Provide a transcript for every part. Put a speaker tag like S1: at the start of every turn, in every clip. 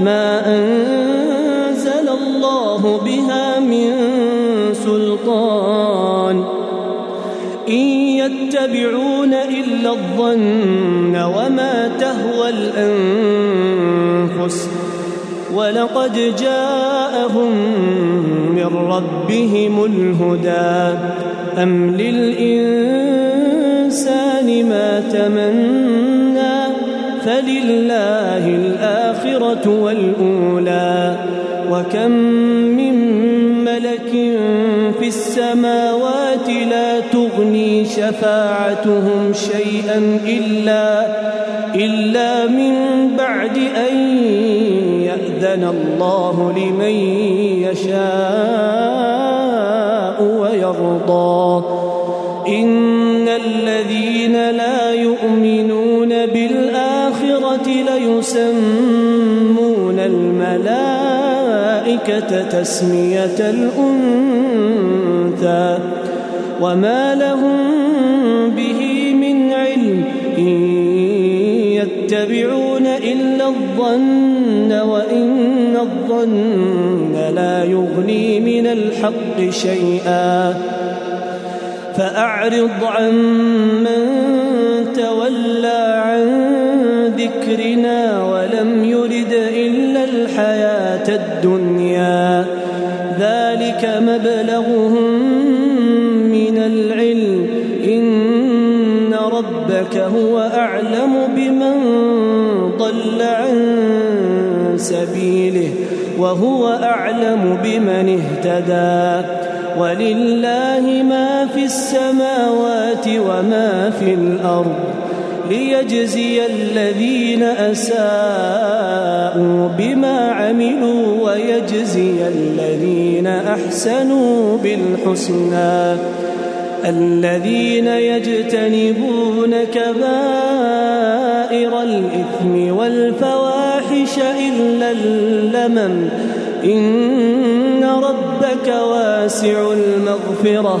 S1: ما أنزل الله بها من سلطان. إن يتبعون إلا الظن وما تهوى الأنفس. ولقد جاءهم من ربهم الهدى. أم للإنسان ما تمنى؟ فلله الآخرة والأولى وكم من ملك في السماوات لا تغني شفاعتهم شيئا إلا إلا من بعد أن يأذن الله لمن يشاء ويرضى. ليسمون الملائكة تسمية الأنثى وما لهم به من علم إن يتبعون إلا الظن وإن الظن لا يغني من الحق شيئا فأعرض عن من تولى عن ذكرنا ولم يرد إلا الحياة الدنيا. ذلك مبلغهم من العلم. إن ربك هو أعلم بمن ضل عن سبيله وهو أعلم بمن اهتدى. ولله ما في السماوات وما في الأرض. ليجزي الذين أساءوا بما عملوا ويجزي الذين أحسنوا بالحسنى. الذين يجتنبون كبائر الإثم والفواحش إلا اللمم. إن ربك واسع المغفرة.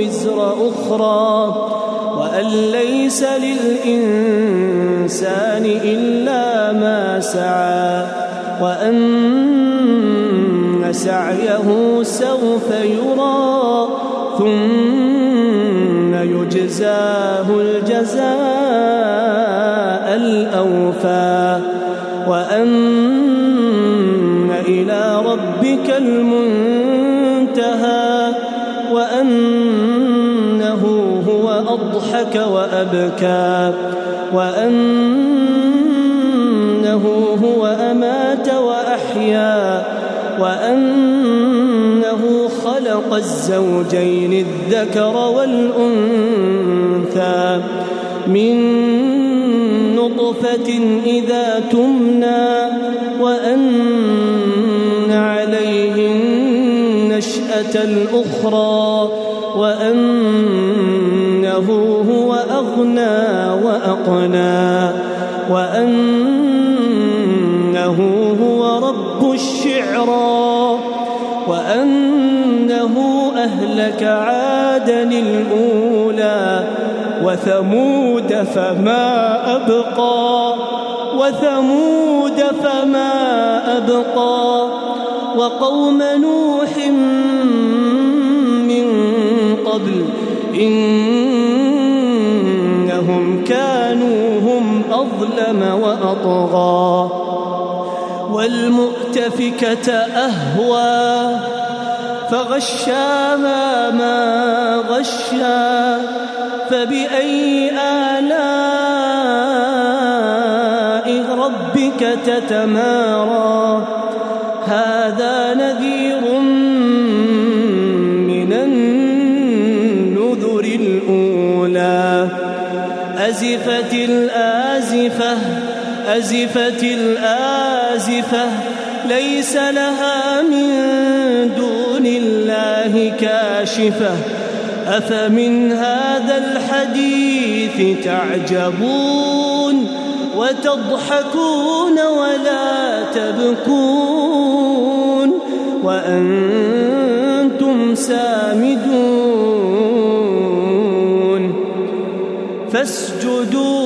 S1: وزر أخرى وأن ليس للإنسان إلا ما سعى وأن سعيه سوف يرى ثم يجزاه الجزاء الأوفى وأن إلى ربك المنتهى وأنه هو أضحك وأبكى وأنه هو أمات وأحيا وأنه خلق الزوجين الذكر والأنثى. من نطفة إذا تمنى وأن عليه النشأة الأخرى وأنه هو أغنى وأقنى وأنه هو رب الشعرى وأنه أهلك عادا الأولى وثمود فما أبقى وثمود فما أبقى وقوم نوح من قبل كانوا هم أظلم وأطغى والمؤتفكة أهوى فغشاها ما غشا فبأي آلاء ربك تتمارى؟ هذا نذير أزفت الآزفة أزفت الآزفة. ليس لها من دون الله كاشفة. أفمن هذا الحديث تعجبون وتضحكون ولا تبكون؟ وأنتم سامدون فاسجدوا